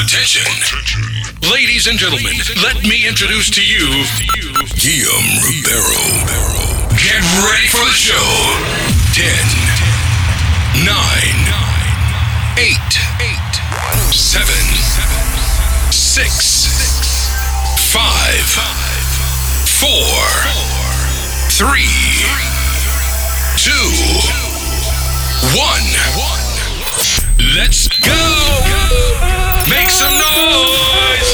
Attention. Ladies and gentlemen, let me introduce to you Guillaume Ribeiro. Get ready for the show. 10, 9, 8, 7, 6, 5, 4, 3, 2, 1. Let's go! Make some noise!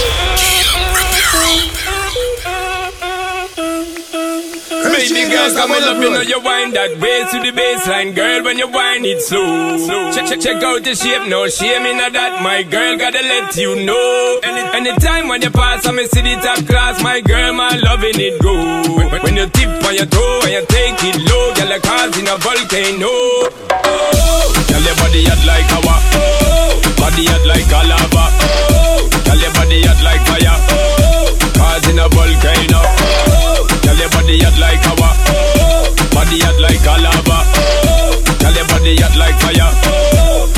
Baby girl, come on up, you know you wind that waist to the baseline, girl. When you wind it slow, check check check out the shape, no shame in that. My girl, gotta let you know. Any, anytime when you pass, I'm see the top class. My girl, my loving it go. When, when you tip on your toe and you take it low, girl, like cars in a volcano. Oh, girl, your body hot like oh, body hot like a lava. Oh, girl, your body hot like fire. Oh, in a volcano. Oh, girl, your body hot like our, oh, body hot like a lava. Oh, girl, your body hot like fire. Oh,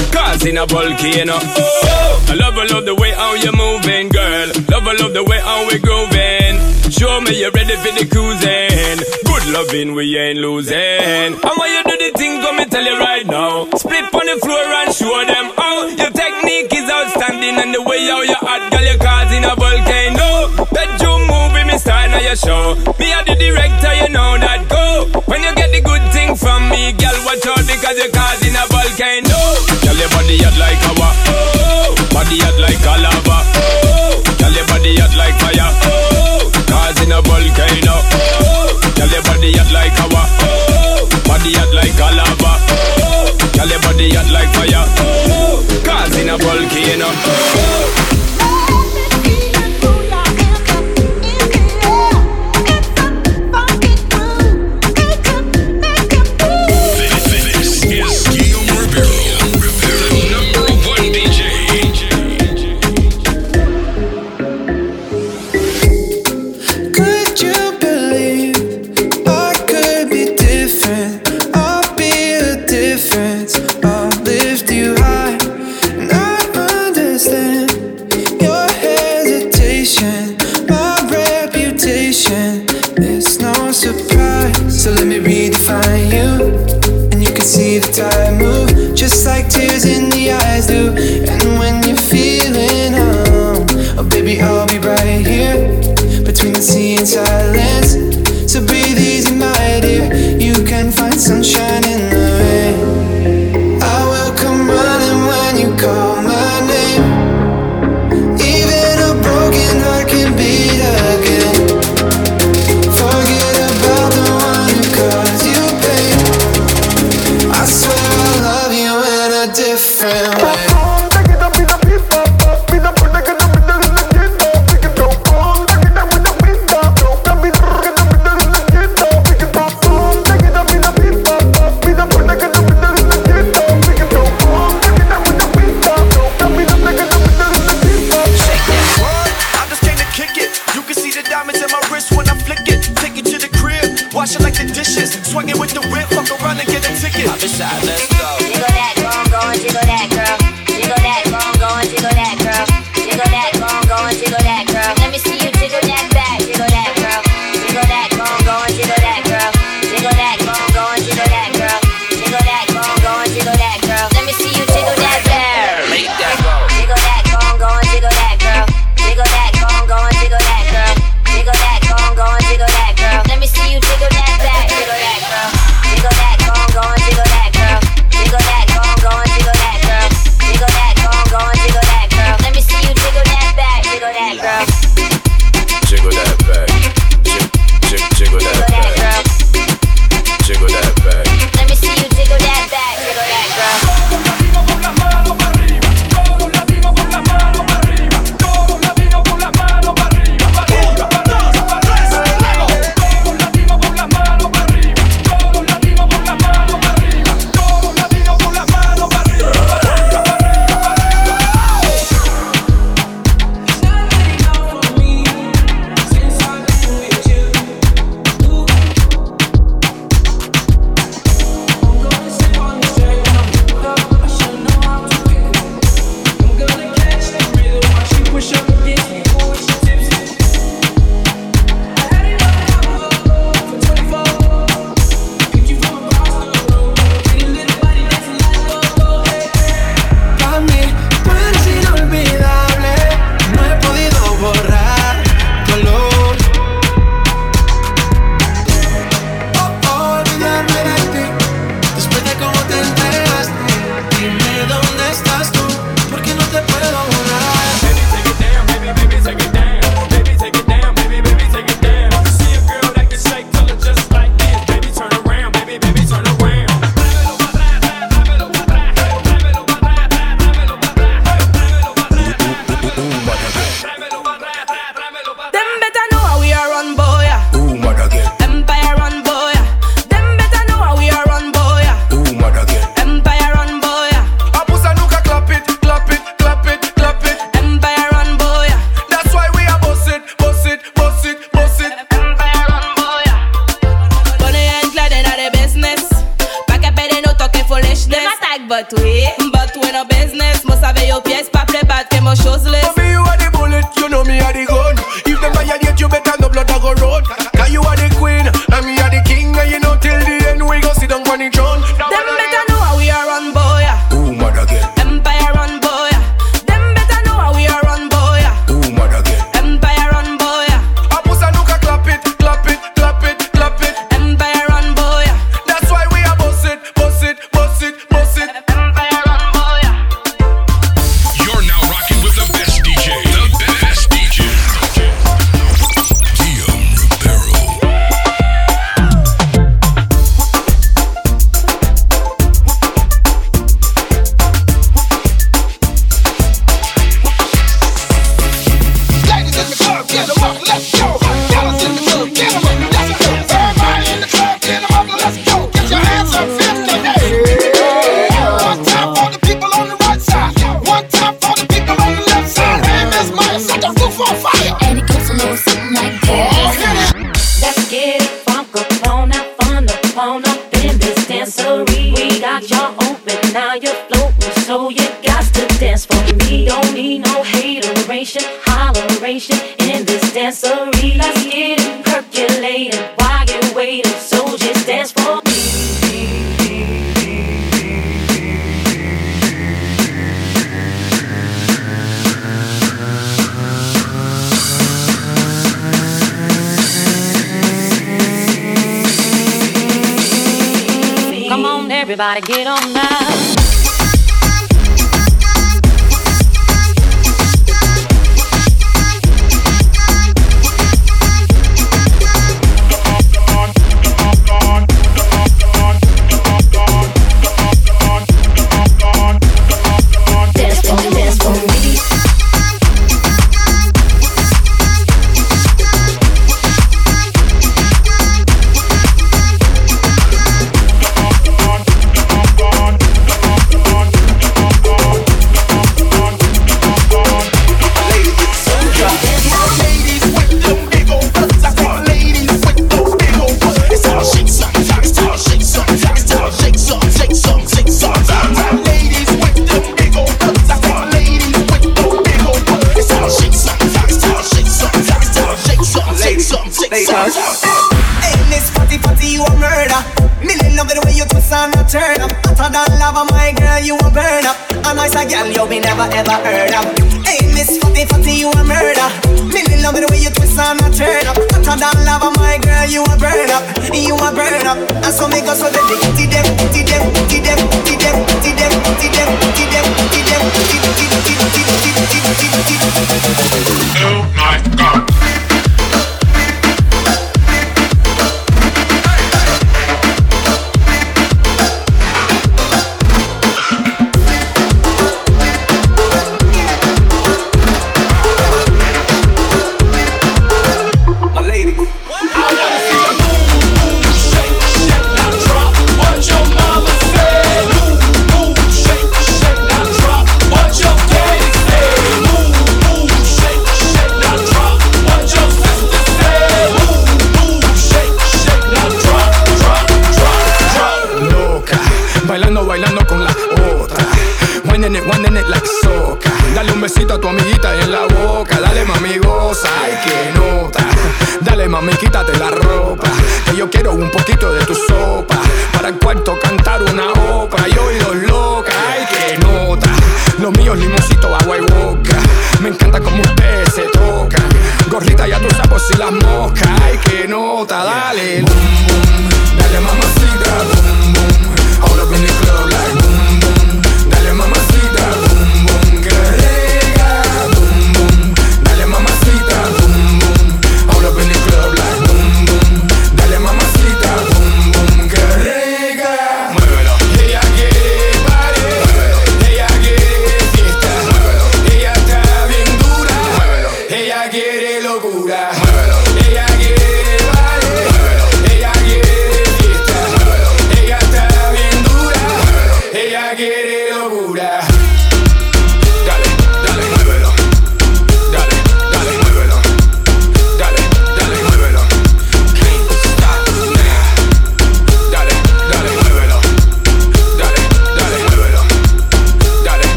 in a volcano. I love, I love the way how you moving, girl. Love, I love the way how we grooving. Show me you're ready for the cruising. Good loving, we ain't losing. And when you do the thing, come me tell you right now. Split on the floor and show them how is outstanding and the way how you hot, girl, you causing a volcano. Bedroom movie, me style now your show. Me are the director, you know that go. When you get the good thing from me, girl, watch out because you're causing a volcano. Girl, your body hot like our, oh, body hot like a lava, oh, girl, your body hot like fire, oh, causing a volcano. Oh, girl, your body hot like our, oh, body hot like a lava, oh, girl, your body hot like fire, oh, a volcano. See the tide move, just like tears in the eyes do. And when you're feeling home, oh baby, I'll be right here between the sea and silence.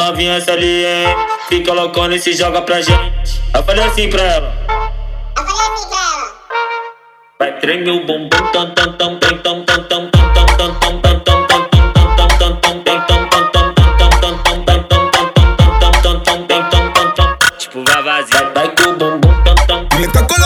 novinhas ali. Fica loucona e se joga pra gente. Eu falei assim pra ela. Eu falei assim pra ela. Vai tremer o bumbum, tam, tam, tam, tam, tam, tam, tam, tam, tam, tam, tam, tam. Me tocó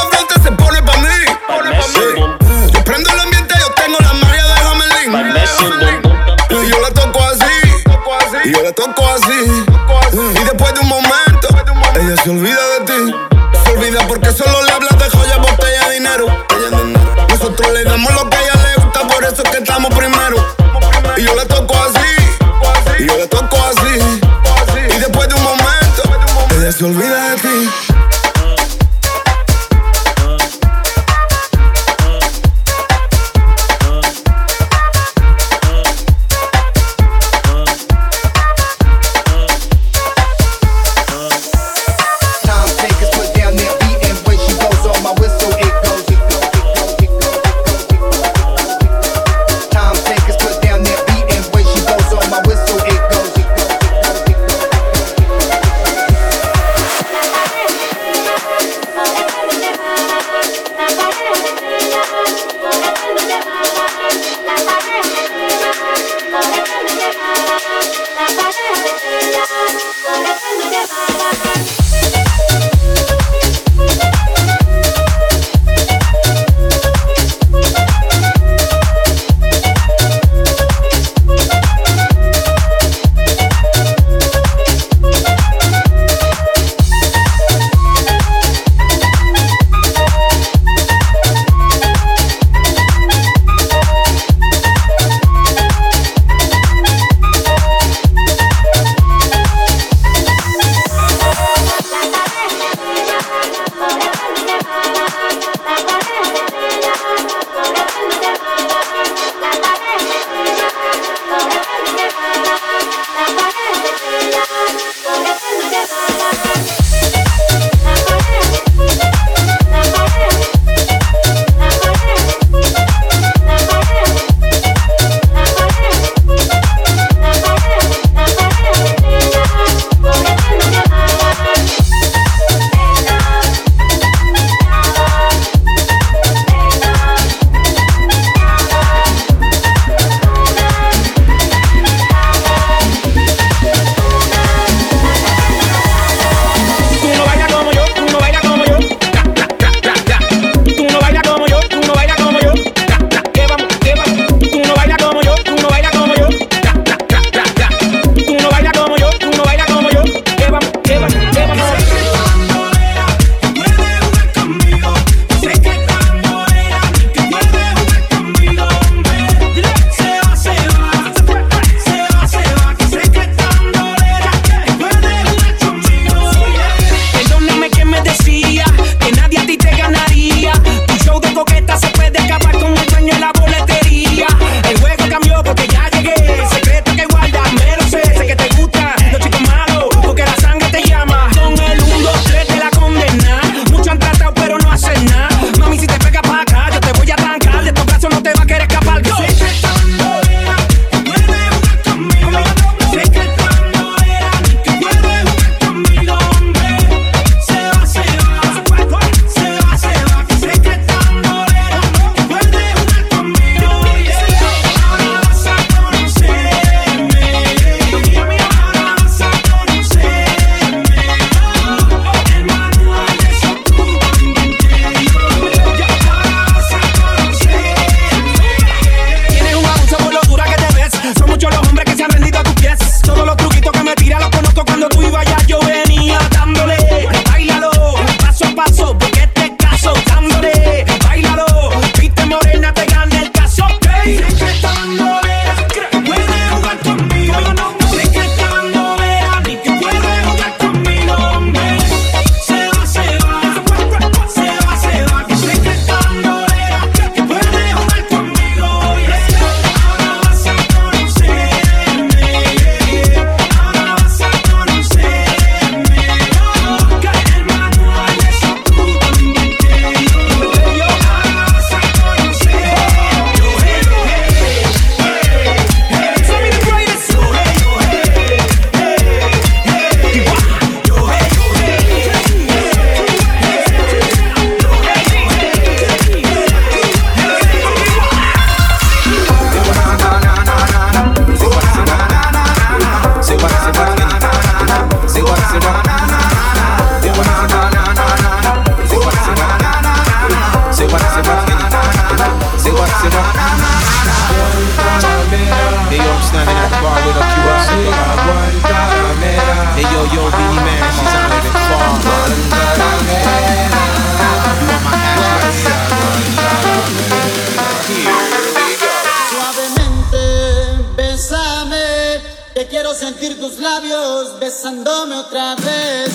quiero sentir tus labios besándome otra vez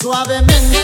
suavemente.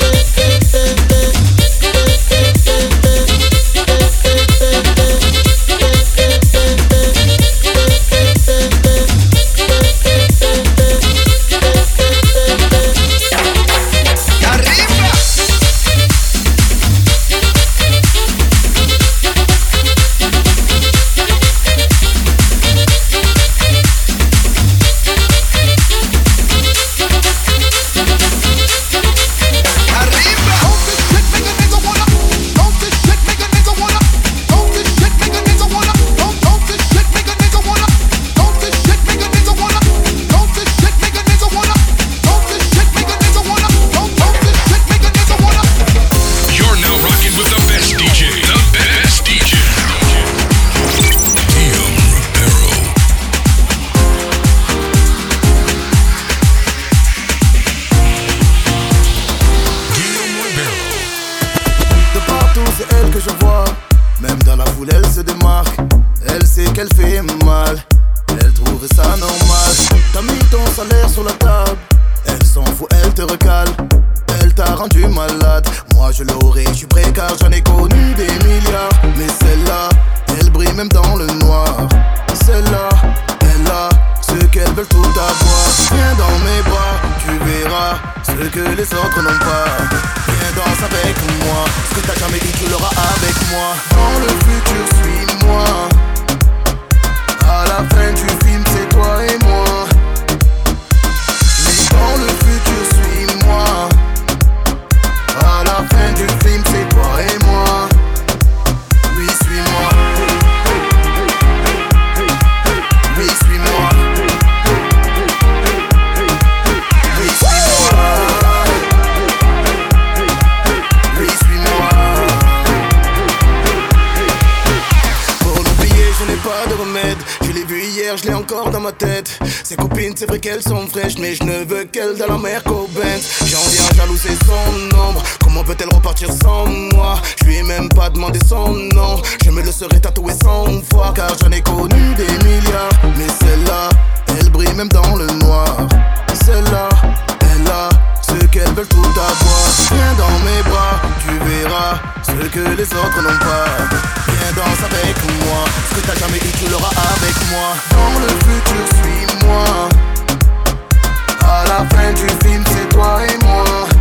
Rendu malade. Moi je l'aurais, je suis prêt car j'en ai connu des milliards. Mais celle-là, elle brille même dans le noir. Celle-là, elle a ce qu'elles veulent tout avoir. Viens dans mes bras, tu verras ce que les autres n'ont pas. Viens danse avec moi, ce que t'as jamais dit tu l'auras avec moi. Dans le futur, suis-moi. À la fin du tête. Ses copines, c'est vrai qu'elles sont fraîches, mais je ne veux qu'elles dans la mer qu'au. J'en viens jaloux, c'est son ombre. Comment peut-elle repartir sans moi? Je lui ai même pas demandé son nom. Je me le serais tatoué cent fois, car j'en ai connu des milliards. Mais celle-là, elle brille même dans le noir. Celle-là, elle a ce qu'elles veulent tout avoir. Viens dans mes bras, tu verras ce que les autres n'ont pas. Viens danse avec jamais dit, tu l'auras avec moi. Dans le futur, suis-moi. À la fin du film, c'est toi et moi.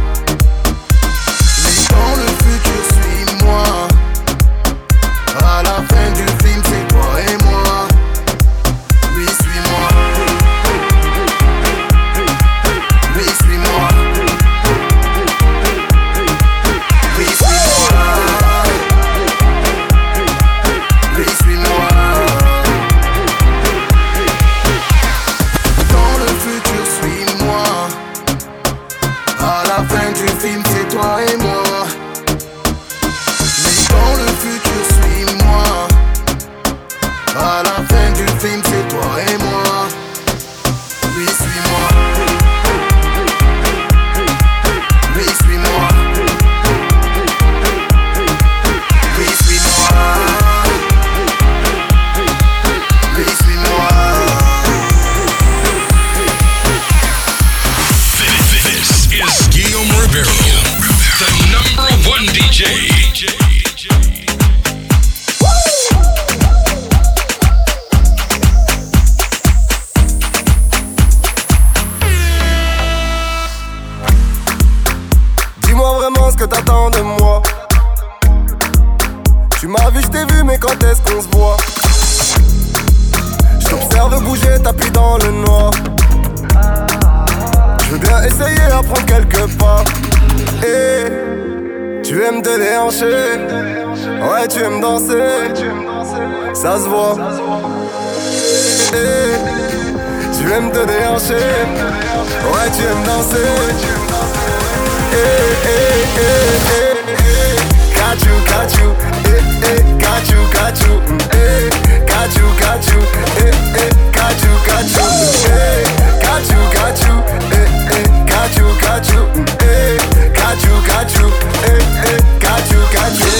De moi. Tu m'as vu, je t'ai vu, mais quand est-ce qu'on se voit? Je t'observe bouger, tapis dans le noir. Je veux bien essayer à prendre quelques pas. Et tu aimes te déhancher. Ouais, tu aimes danser. Ça se voit. Et tu aimes te déhancher. Ouais, tu aimes danser. Got you, got you, got you, got you, got you, got you, got you, got you, got you, got you, got you, got you, got you, got you, got you, got you,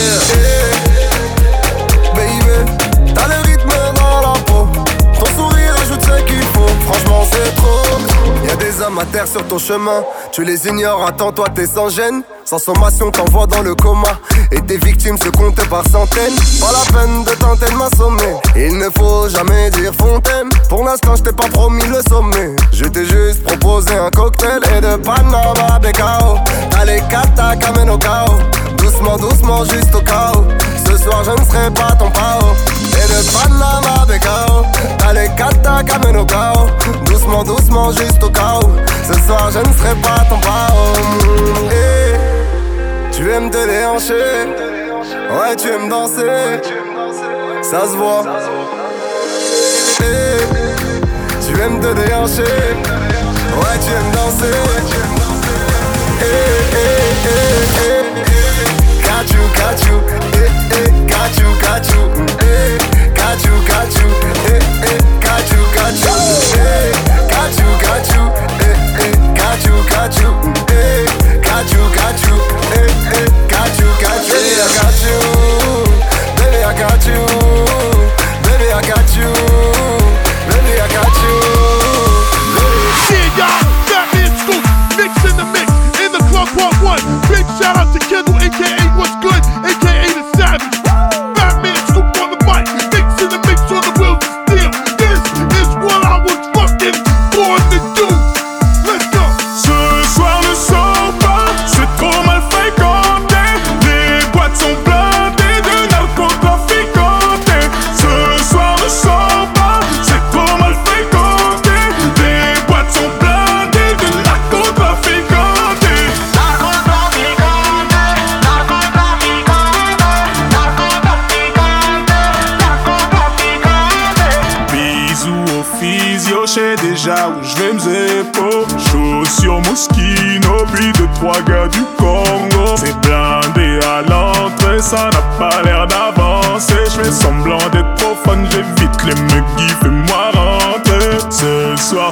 t'as le rythme dans la ton sourire ajoute ce qu'il faut, franchement c'est trop galères sur ton chemin. Tu les ignores, attends-toi, t'es sans gêne. Sans sommation, t'envoies dans le coma. Et tes victimes se comptent par centaines. Pas la peine de tenter de m'assommer. Il ne faut jamais dire fontaine. Pour l'instant, je t'ai pas promis le sommet. Je t'ai juste proposé un cocktail et de Panama Becao. Allez, kata, kamen au chaos. Doucement, doucement, juste au chaos. Ce soir, je ne serai pas ton pao. Et de Panama Becao. Allez, kata, kamen au chaos. Doucement, doucement, juste au chaos. Ce soir, je ne serai pas ton pao. Mm, eh. Tu aimes te déhancher, ouais tu aimes danser, ça se voit. Eh, tu aimes te déhancher, ouais tu aimes danser. Eh. Got you, got you, got you, got you, got you, got you, eh, eh, got you, got you, eh, got you, got you, eh, eh, got you, got you, eh, got you, got you, eh, eh, got you, got you, baby I got you, baby I got you, baby I got you,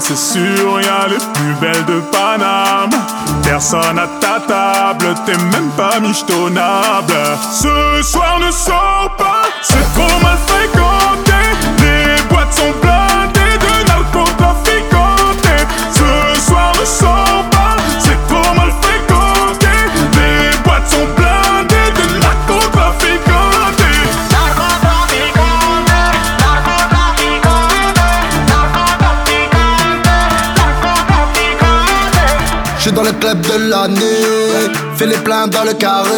c'est sûr, y'a les plus belles de Paname. Personne à ta table, t'es même pas michetonnable. Ce soir ne sort pas, Les plaintes dans le carré,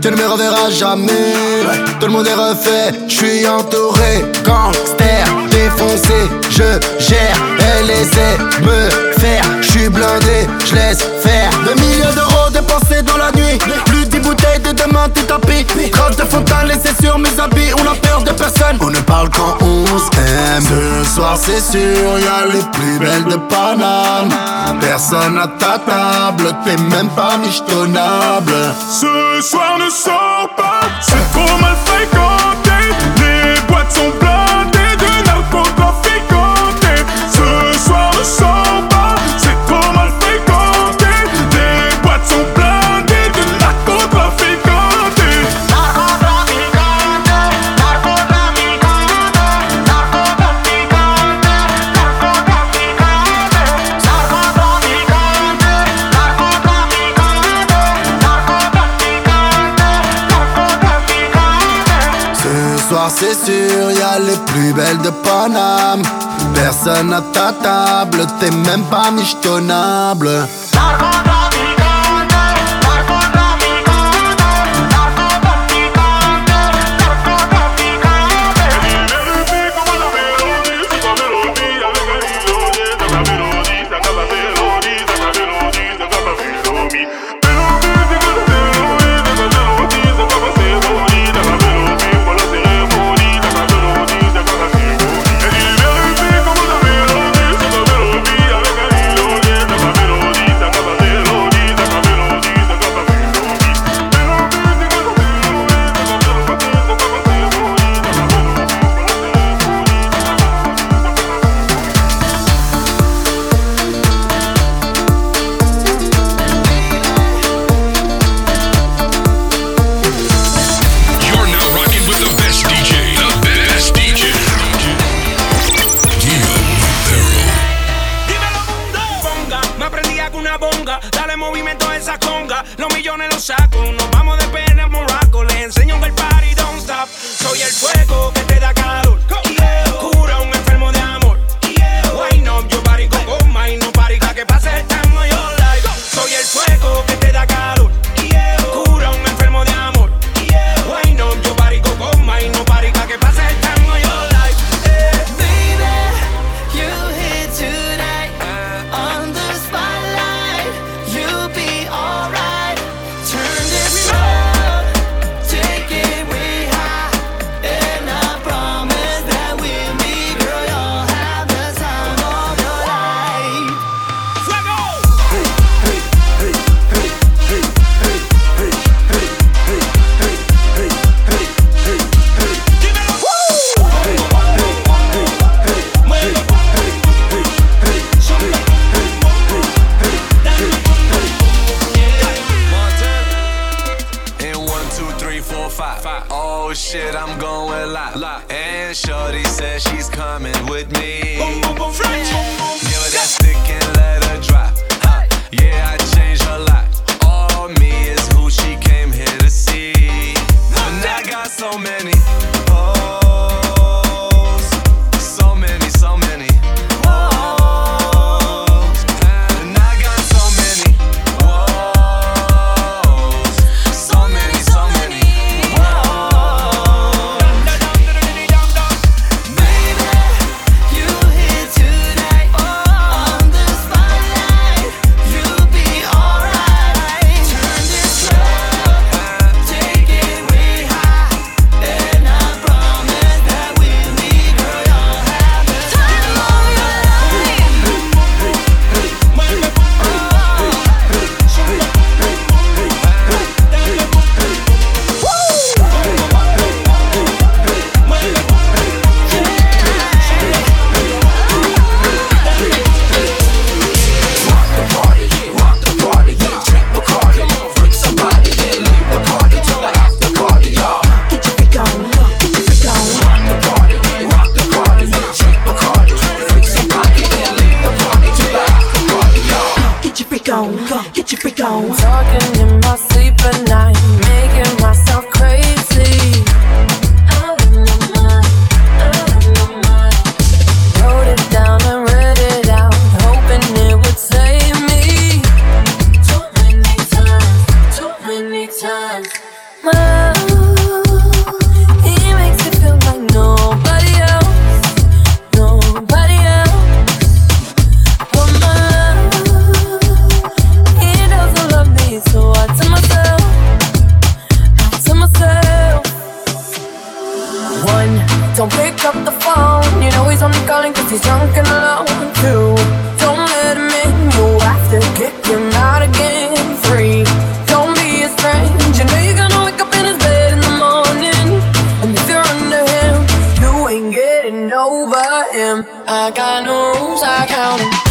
tu ne me reverras jamais. Tout le monde est refait, je suis entouré. Gangster, défoncé, je gère. Et laissez me faire, je suis blindé, je laisse faire. Deux millions d'euros dépensés dans la nuit, plus dix bouteilles de demain, tout tapis. Trace de fontaine laissée sur mes habits, on a peur de personne. On ne parle qu'en 11 même. Ce soir, c'est sûr, y'a les plus belles de Paname. Personne à ta table, t'es même pas michetonnable. Ce soir ne sors pas, c'est trop mal fait À ta table, t'es même pas michetonnable. Him. I got no rules, I count 'em.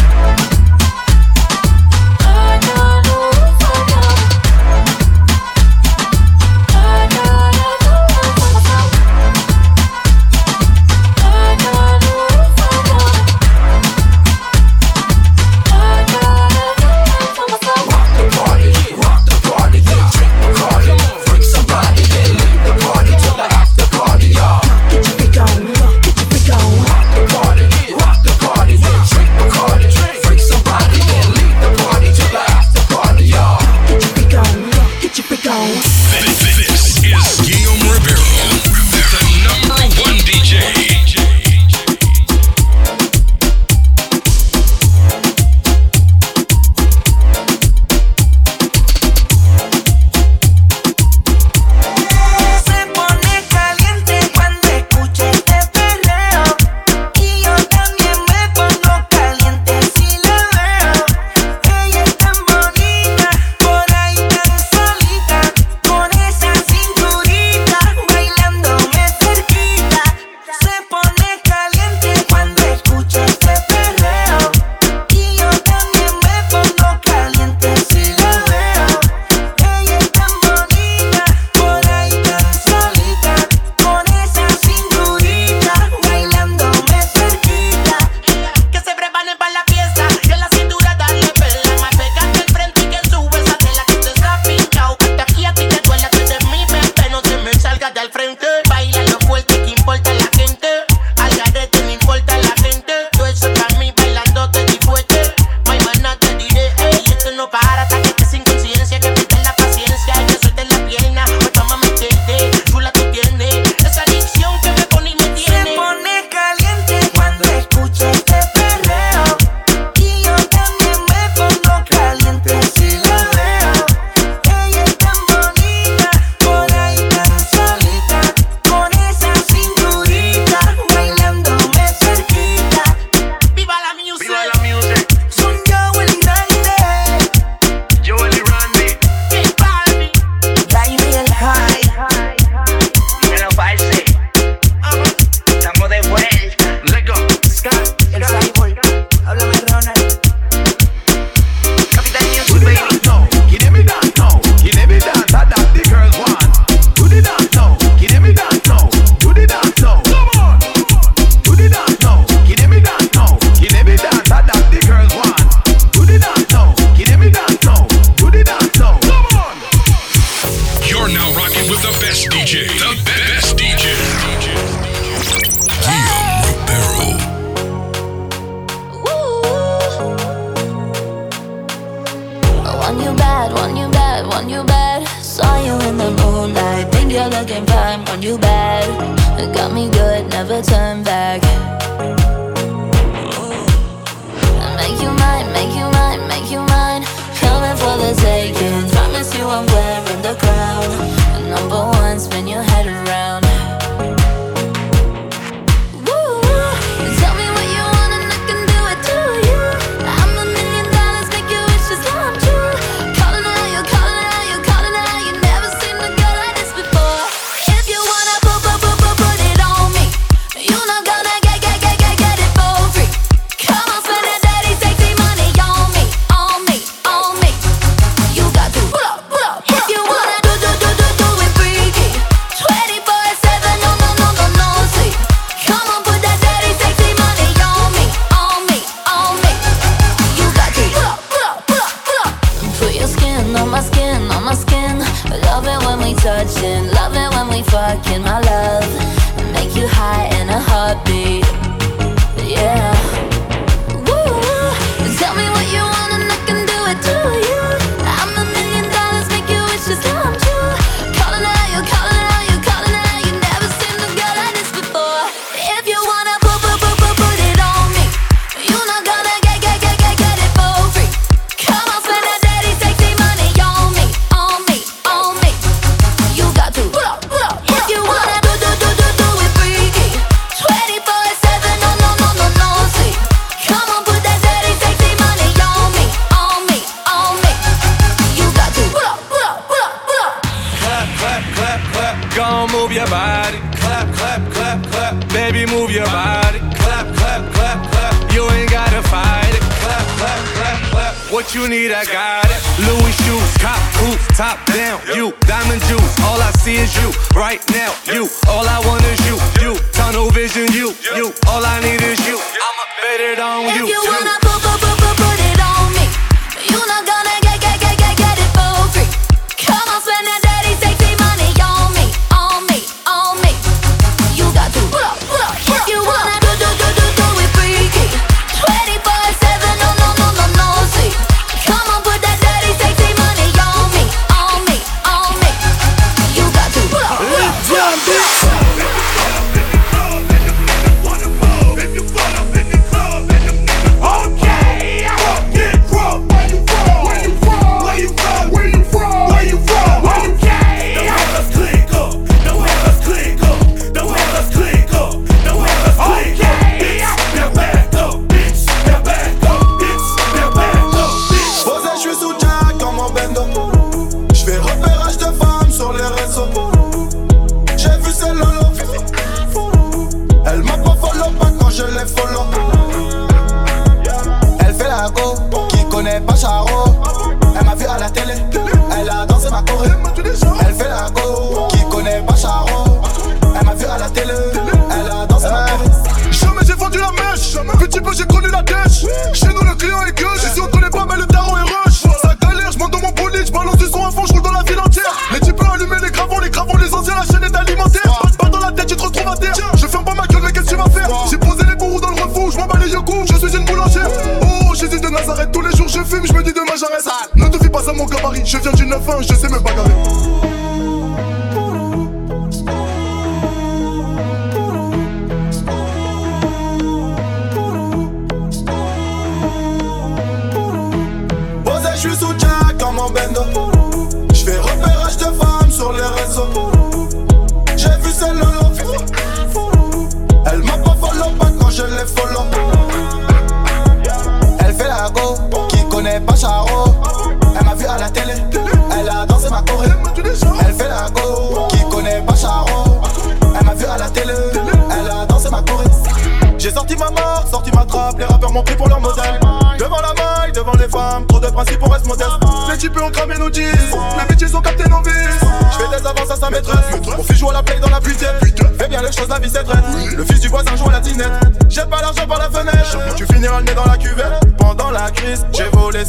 9 ans, je sais même pas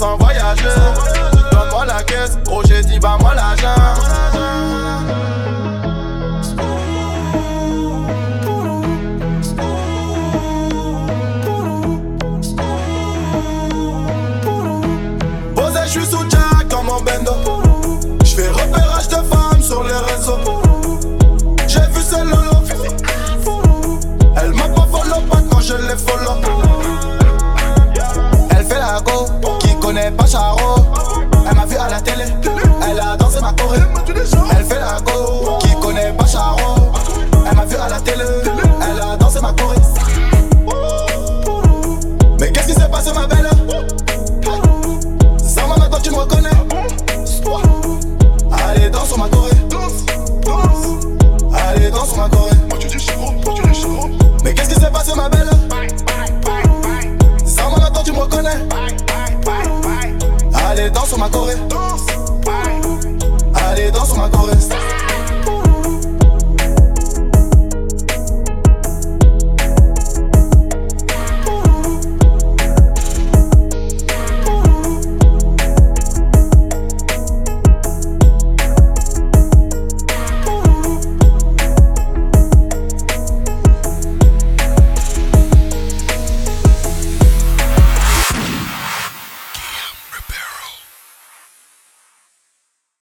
sans voyager. Donne-moi la caisse, oh j'ai dit bah moi l'argent. je suis sous Jack dans mon bendo. Je fais repérage de femmes sur les réseaux. J'ai vu ces lolo. Elle m'a pas follow pas quand je les follow. pas charron oh,